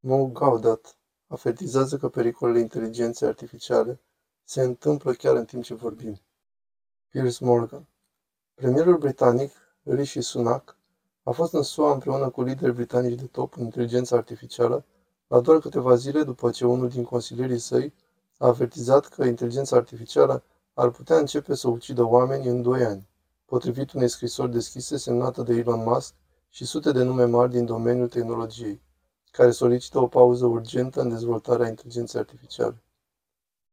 Mo Gaudat. Avertizează că pericolele inteligenței artificiale se întâmplă chiar în timp ce vorbim. Piers Morgan. Premierul britanic, Rishi Sunak, a fost în SUA împreună cu lideri britanici de top în inteligența artificială la doar câteva zile după ce unul din consilierii săi a avertizat că inteligența artificială ar putea începe să ucidă oameni în doi ani, potrivit unei scrisori deschise semnată de Elon Musk și sute de nume mari din domeniul tehnologiei care solicită o pauză urgentă în dezvoltarea inteligenței artificiale.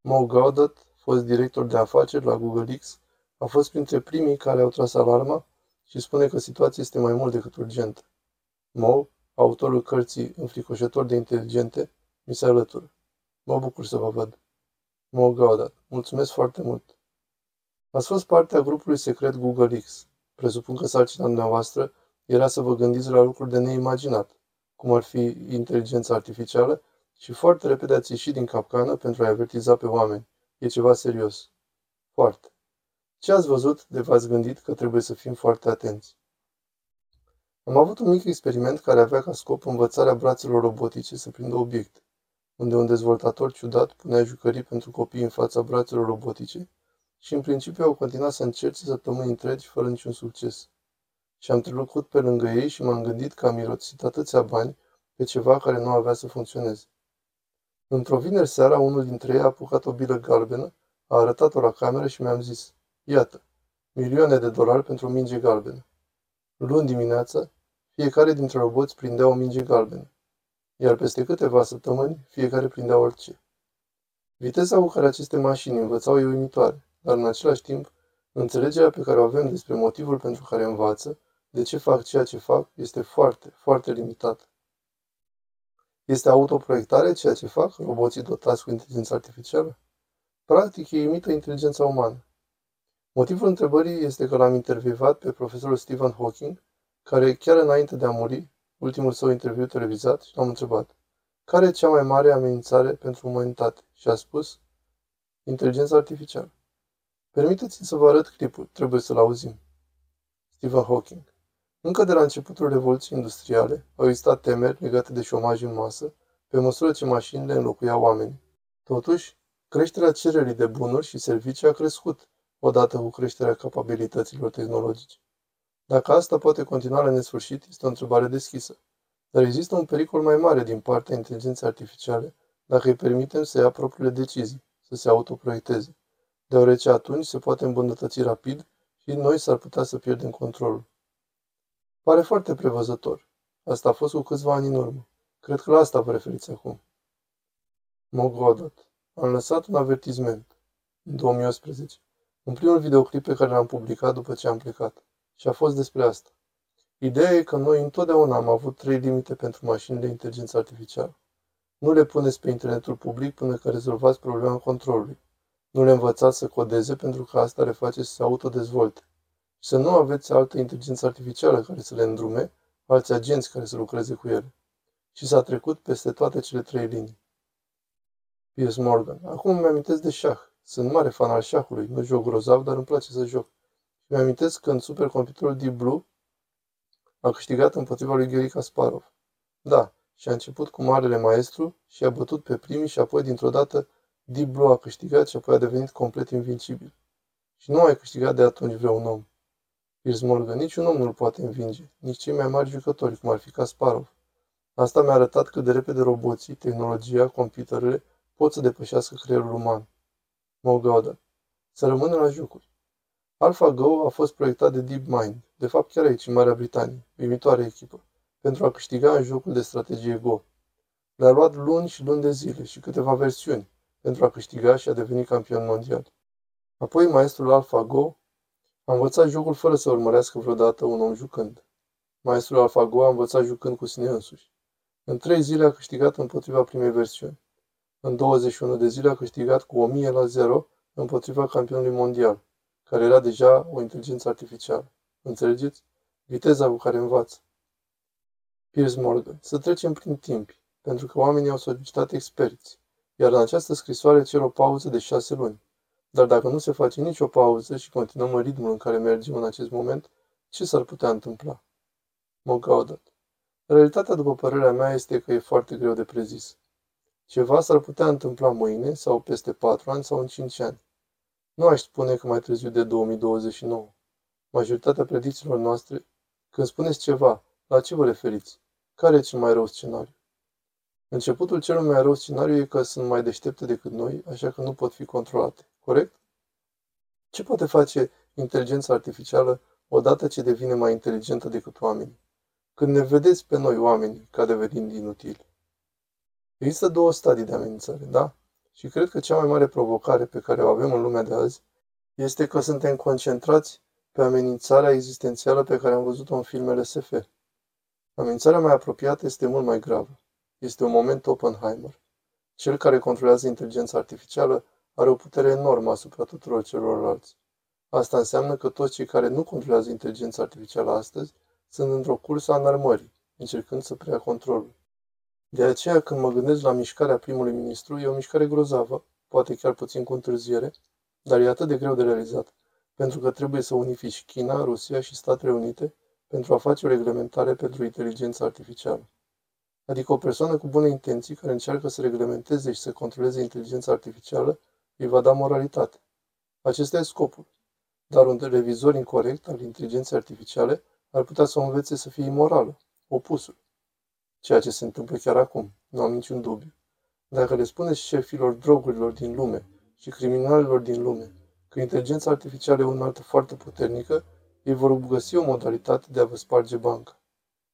Mo Gaudat, fost director de afaceri la Google X, a fost printre primii care au tras alarma și spune că situația este mai mult decât urgentă. Mo, autorul cărții Înfricoșător de inteligente, mi se alătură. Mă bucur să vă văd. Mo Gaudat, mulțumesc foarte mult. Ați fost parte a grupului secret Google X. Presupun că sarcina dumneavoastră era să vă gândiți la lucruri de neimaginat, cum ar fi inteligența artificială, și foarte repede ați ieșit din capcană pentru a avertiza pe oameni. E ceva serios. Foarte. Ce ați văzut de v-ați gândit că trebuie să fim foarte atenți? Am avut un mic experiment care avea ca scop învățarea brațelor robotice să prindă obiecte, unde un dezvoltator ciudat punea jucării pentru copii în fața brațelor robotice și în principiu au continuat să încerce săptămâni întregi fără niciun succes și am trecut pe lângă ei și m-am gândit că am mirosit atâția bani pe ceva care nu avea să funcționeze. Într-o vineri seara, unul dintre ei a apucat o bilă galbenă, a arătat-o la cameră și mi-am zis, iată, milioane de dolari pentru o minge galbenă. Luni dimineața, fiecare dintre roboți prindea o minge galbenă, iar peste câteva săptămâni, fiecare prindea orice. Viteza cu care aceste mașini învățau e uimitoare, dar în același timp, înțelegerea pe care o avem despre motivul pentru care învață de ce fac ceea ce fac este foarte, foarte limitat. Este autoproiectare ceea ce fac roboții dotați cu inteligență artificială? Practic, ei imită inteligența umană. Motivul întrebării este că l-am intervievat pe profesorul Stephen Hawking, care chiar înainte de a muri, ultimul său interviu televizat, și l-am întrebat, care e cea mai mare amenințare pentru umanitate? Și a spus, inteligența artificială. Permiteți-mi să vă arăt clipul, trebuie să-l auzim. Stephen Hawking încă de la începutul Revoluției Industriale au existat temeri legate de șomaj în masă, pe măsură ce mașinile înlocuiau oamenii. Totuși, creșterea cererii de bunuri și servicii a crescut, odată cu creșterea capabilităților tehnologice. Dacă asta poate continua la nesfârșit, este o întrebare deschisă. Dar există un pericol mai mare din partea inteligenței artificiale dacă îi permitem să ia propriile decizii, să se autoproiecteze, deoarece atunci se poate îmbunătăți rapid și noi s-ar putea să pierdem controlul. Pare foarte prevăzător. Asta a fost cu câțiva ani în urmă. Cred că la asta vă referiți acum. Mogodot. Am lăsat un avertizment. În 2011. Un primul videoclip pe care l-am publicat după ce am plecat. Și a fost despre asta. Ideea e că noi întotdeauna am avut trei limite pentru mașinile de inteligență artificială. Nu le puneți pe internetul public până când rezolvați problema controlului. Nu le învățați să codeze pentru că asta le face să se autodezvolte să nu aveți altă inteligență artificială care să le îndrume, alți agenți care să lucreze cu ele. Și s-a trecut peste toate cele trei linii. Piers Morgan. Acum îmi amintesc de șah. Sunt mare fan al șahului. Nu joc grozav, dar îmi place să joc. Și mi amintesc când supercomputerul Deep Blue a câștigat împotriva lui Gary Kasparov. Da, și a început cu marele maestru și a bătut pe primii și apoi dintr-o dată Deep Blue a câștigat și apoi a devenit complet invincibil. Și nu a mai câștigat de atunci vreun om. Piers Morgan, niciun om nu-l poate învinge, nici cei mai mari jucători, cum ar fi Kasparov. Asta mi-a arătat cât de repede roboții, tehnologia, computerele pot să depășească creierul uman. Mogauda. Să rămână la jocuri. AlphaGo a fost proiectat de DeepMind, de fapt chiar aici, în Marea Britanie, uimitoare echipă, pentru a câștiga în jocul de strategie Go. Le-a luat luni și luni de zile și câteva versiuni pentru a câștiga și a deveni campion mondial. Apoi maestrul AlphaGo a învățat jocul fără să urmărească vreodată un om jucând. Maestrul AlphaGo a învățat jucând cu sine însuși. În trei zile a câștigat împotriva primei versiuni. În 21 de zile a câștigat cu 1000 la 0 împotriva campionului mondial, care era deja o inteligență artificială. Înțelegeți? Viteza cu care învață. Piers Morgan. Să trecem prin timp, pentru că oamenii au solicitat experți, iar în această scrisoare cer o pauză de șase luni. Dar dacă nu se face nicio pauză și continuăm în ritmul în care mergem în acest moment, ce s-ar putea întâmpla? Mă gaudat. Realitatea, după părerea mea, este că e foarte greu de prezis. Ceva s-ar putea întâmpla mâine sau peste patru ani sau în cinci ani. Nu aș spune că mai târziu de 2029. Majoritatea predicțiilor noastre, când spuneți ceva, la ce vă referiți? Care e cel mai rău scenariu? Începutul cel mai rău scenariu e că sunt mai deștepte decât noi, așa că nu pot fi controlate. Corect? Ce poate face inteligența artificială odată ce devine mai inteligentă decât oamenii? Când ne vedeți pe noi, oamenii, ca devenind inutili. Există două stadii de amenințare, da? Și cred că cea mai mare provocare pe care o avem în lumea de azi este că suntem concentrați pe amenințarea existențială pe care am văzut-o în filmele SF. Amenințarea mai apropiată este mult mai gravă. Este un moment Oppenheimer. Cel care controlează inteligența artificială are o putere enormă asupra tuturor celorlalți. Asta înseamnă că toți cei care nu controlează inteligența artificială astăzi sunt într-o cursă a înarmării, încercând să preia controlul. De aceea, când mă gândesc la mișcarea primului ministru, e o mișcare grozavă, poate chiar puțin cu întârziere, dar e atât de greu de realizat, pentru că trebuie să unifici China, Rusia și Statele Unite pentru a face o reglementare pentru inteligența artificială. Adică o persoană cu bune intenții care încearcă să reglementeze și să controleze inteligența artificială îi va da moralitate. Acesta e scopul. Dar un revizor incorrect al inteligenței artificiale ar putea să o învețe să fie imorală, opusul. Ceea ce se întâmplă chiar acum, nu am niciun dubiu. Dacă le spuneți șefilor drogurilor din lume și criminalilor din lume că inteligența artificială e una altă foarte puternică, ei vor găsi o modalitate de a vă sparge banca.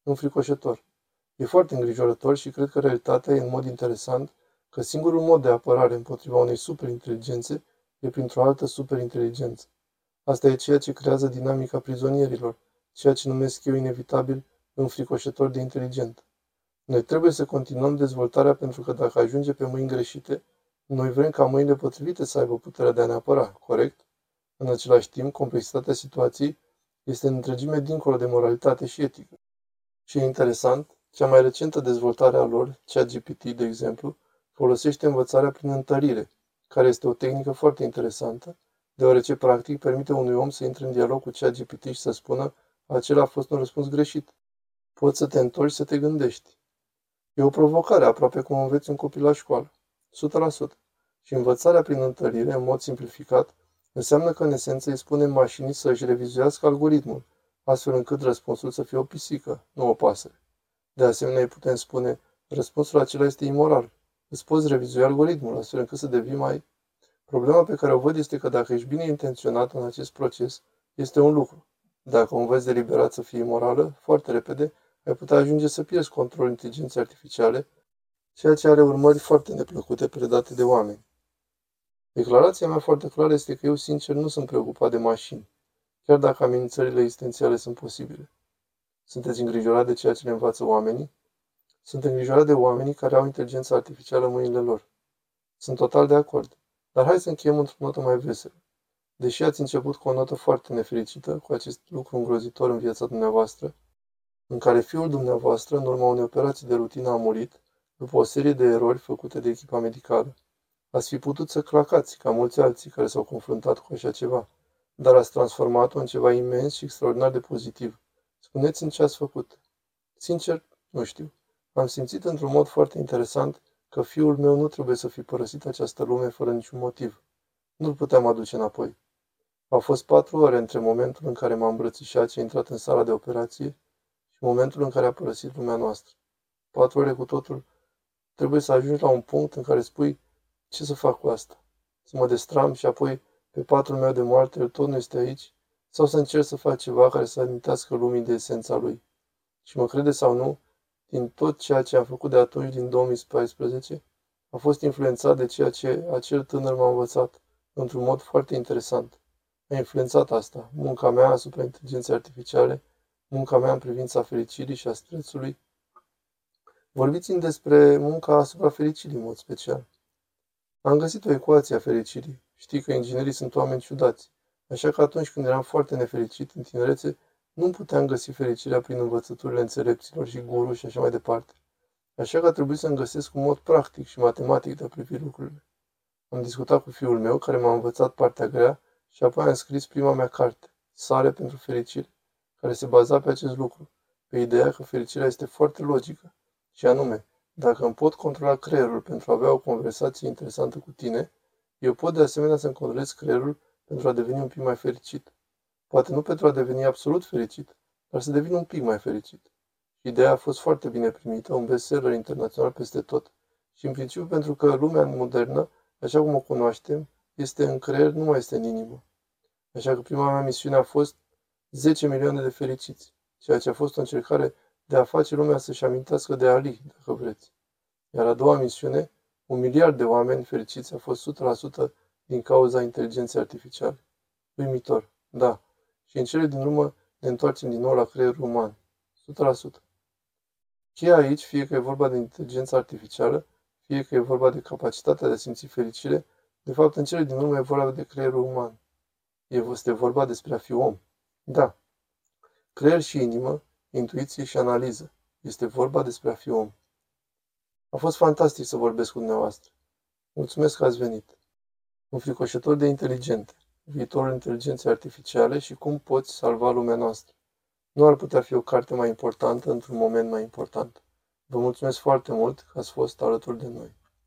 Înfricoșător. E foarte îngrijorător și cred că realitatea e în mod interesant că singurul mod de apărare împotriva unei superinteligențe e printr-o altă superinteligență. Asta e ceea ce creează dinamica prizonierilor, ceea ce numesc eu inevitabil înfricoșător de inteligent. Noi trebuie să continuăm dezvoltarea pentru că dacă ajunge pe mâini greșite, noi vrem ca mâinile potrivite să aibă puterea de a ne apăra, corect? În același timp, complexitatea situației este în întregime dincolo de moralitate și etică. Și e interesant, cea mai recentă dezvoltare a lor, ChatGPT, de exemplu, folosește învățarea prin întărire, care este o tehnică foarte interesantă, deoarece practic permite unui om să intre în dialog cu ChatGPT și să spună acela a fost un răspuns greșit. Poți să te întorci să te gândești. E o provocare, aproape cum înveți un copil la școală. 100%. Și învățarea prin întărire, în mod simplificat, înseamnă că în esență îi spunem mașinii să își revizuiască algoritmul, astfel încât răspunsul să fie o pisică, nu o pasăre. De asemenea, îi putem spune, răspunsul acela este imoral. Îți poți revizui algoritmul, astfel încât să devii mai... Problema pe care o văd este că dacă ești bine intenționat în acest proces, este un lucru. Dacă o înveți deliberat să fie imorală, foarte repede, ai putea ajunge să pierzi controlul inteligenței artificiale, ceea ce are urmări foarte neplăcute predate de oameni. Declarația mea foarte clară este că eu, sincer, nu sunt preocupat de mașini, chiar dacă amenințările existențiale sunt posibile. Sunteți îngrijorat de ceea ce le învață oamenii? Sunt îngrijorat de oamenii care au inteligența artificială în mâinile lor. Sunt total de acord. Dar hai să încheiem într-o notă mai veselă. Deși ați început cu o notă foarte nefericită, cu acest lucru îngrozitor în viața dumneavoastră, în care fiul dumneavoastră, în urma unei operații de rutină, a murit, după o serie de erori făcute de echipa medicală. Ați fi putut să clacați, ca mulți alții care s-au confruntat cu așa ceva, dar ați transformat-o în ceva imens și extraordinar de pozitiv. Spuneți-mi ce ați făcut. Sincer, nu știu. Am simțit într-un mod foarte interesant că fiul meu nu trebuie să fi părăsit această lume fără niciun motiv. Nu-l puteam aduce înapoi. Au fost patru ore între momentul în care m-am îmbrățișat și a intrat în sala de operație și momentul în care a părăsit lumea noastră. Patru ore cu totul. Trebuie să ajungi la un punct în care spui ce să fac cu asta. Să mă destram și apoi pe patul meu de moarte el tot nu este aici sau să încerc să fac ceva care să amintească lumii de esența lui. Și mă crede sau nu, din tot ceea ce am făcut de atunci, din 2014, a fost influențat de ceea ce acel tânăr m-a învățat, într-un mod foarte interesant. A influențat asta, munca mea asupra inteligenței artificiale, munca mea în privința fericirii și a stresului. Vorbiți-mi despre munca asupra fericirii, în mod special. Am găsit o ecuație a fericirii. Știi că inginerii sunt oameni ciudați. Așa că atunci când eram foarte nefericit în tinerețe, nu puteam găsi fericirea prin învățăturile înțelepților și guru și așa mai departe. Așa că a trebuit să-mi găsesc un mod practic și matematic de a privi lucrurile. Am discutat cu fiul meu, care m-a învățat partea grea, și apoi am scris prima mea carte, Sare pentru fericire, care se baza pe acest lucru. pe ideea că fericirea este foarte logică, și anume, dacă îmi pot controla creierul pentru a avea o conversație interesantă cu tine, eu pot de asemenea să-mi controlez creierul pentru a deveni un pic mai fericit. Poate nu pentru a deveni absolut fericit, dar să devin un pic mai fericit. Și ideea a fost foarte bine primită, un bestseller internațional peste tot. Și în principiu pentru că lumea modernă, așa cum o cunoaștem, este în creier, nu mai este în inimă. Așa că prima mea misiune a fost 10 milioane de fericiți, ceea ce a fost o încercare de a face lumea să-și amintească de Ali, dacă vreți. Iar a doua misiune, un miliard de oameni fericiți a fost 100% din cauza inteligenței artificiale. Uimitor, da. Și în cele din urmă ne întoarcem din nou la creierul uman. 100%. Cheia aici, fie că e vorba de inteligența artificială, fie că e vorba de capacitatea de a simți fericire, de fapt, în cele din urmă e vorba de creierul uman. Este vorba despre a fi om. Da. Creier și inimă, intuiție și analiză. Este vorba despre a fi om. A fost fantastic să vorbesc cu dumneavoastră. Mulțumesc că ați venit. Un fricoșător de inteligente. Viitorul inteligenței artificiale și cum poți salva lumea noastră. Nu ar putea fi o carte mai importantă într-un moment mai important. Vă mulțumesc foarte mult că ați fost alături de noi.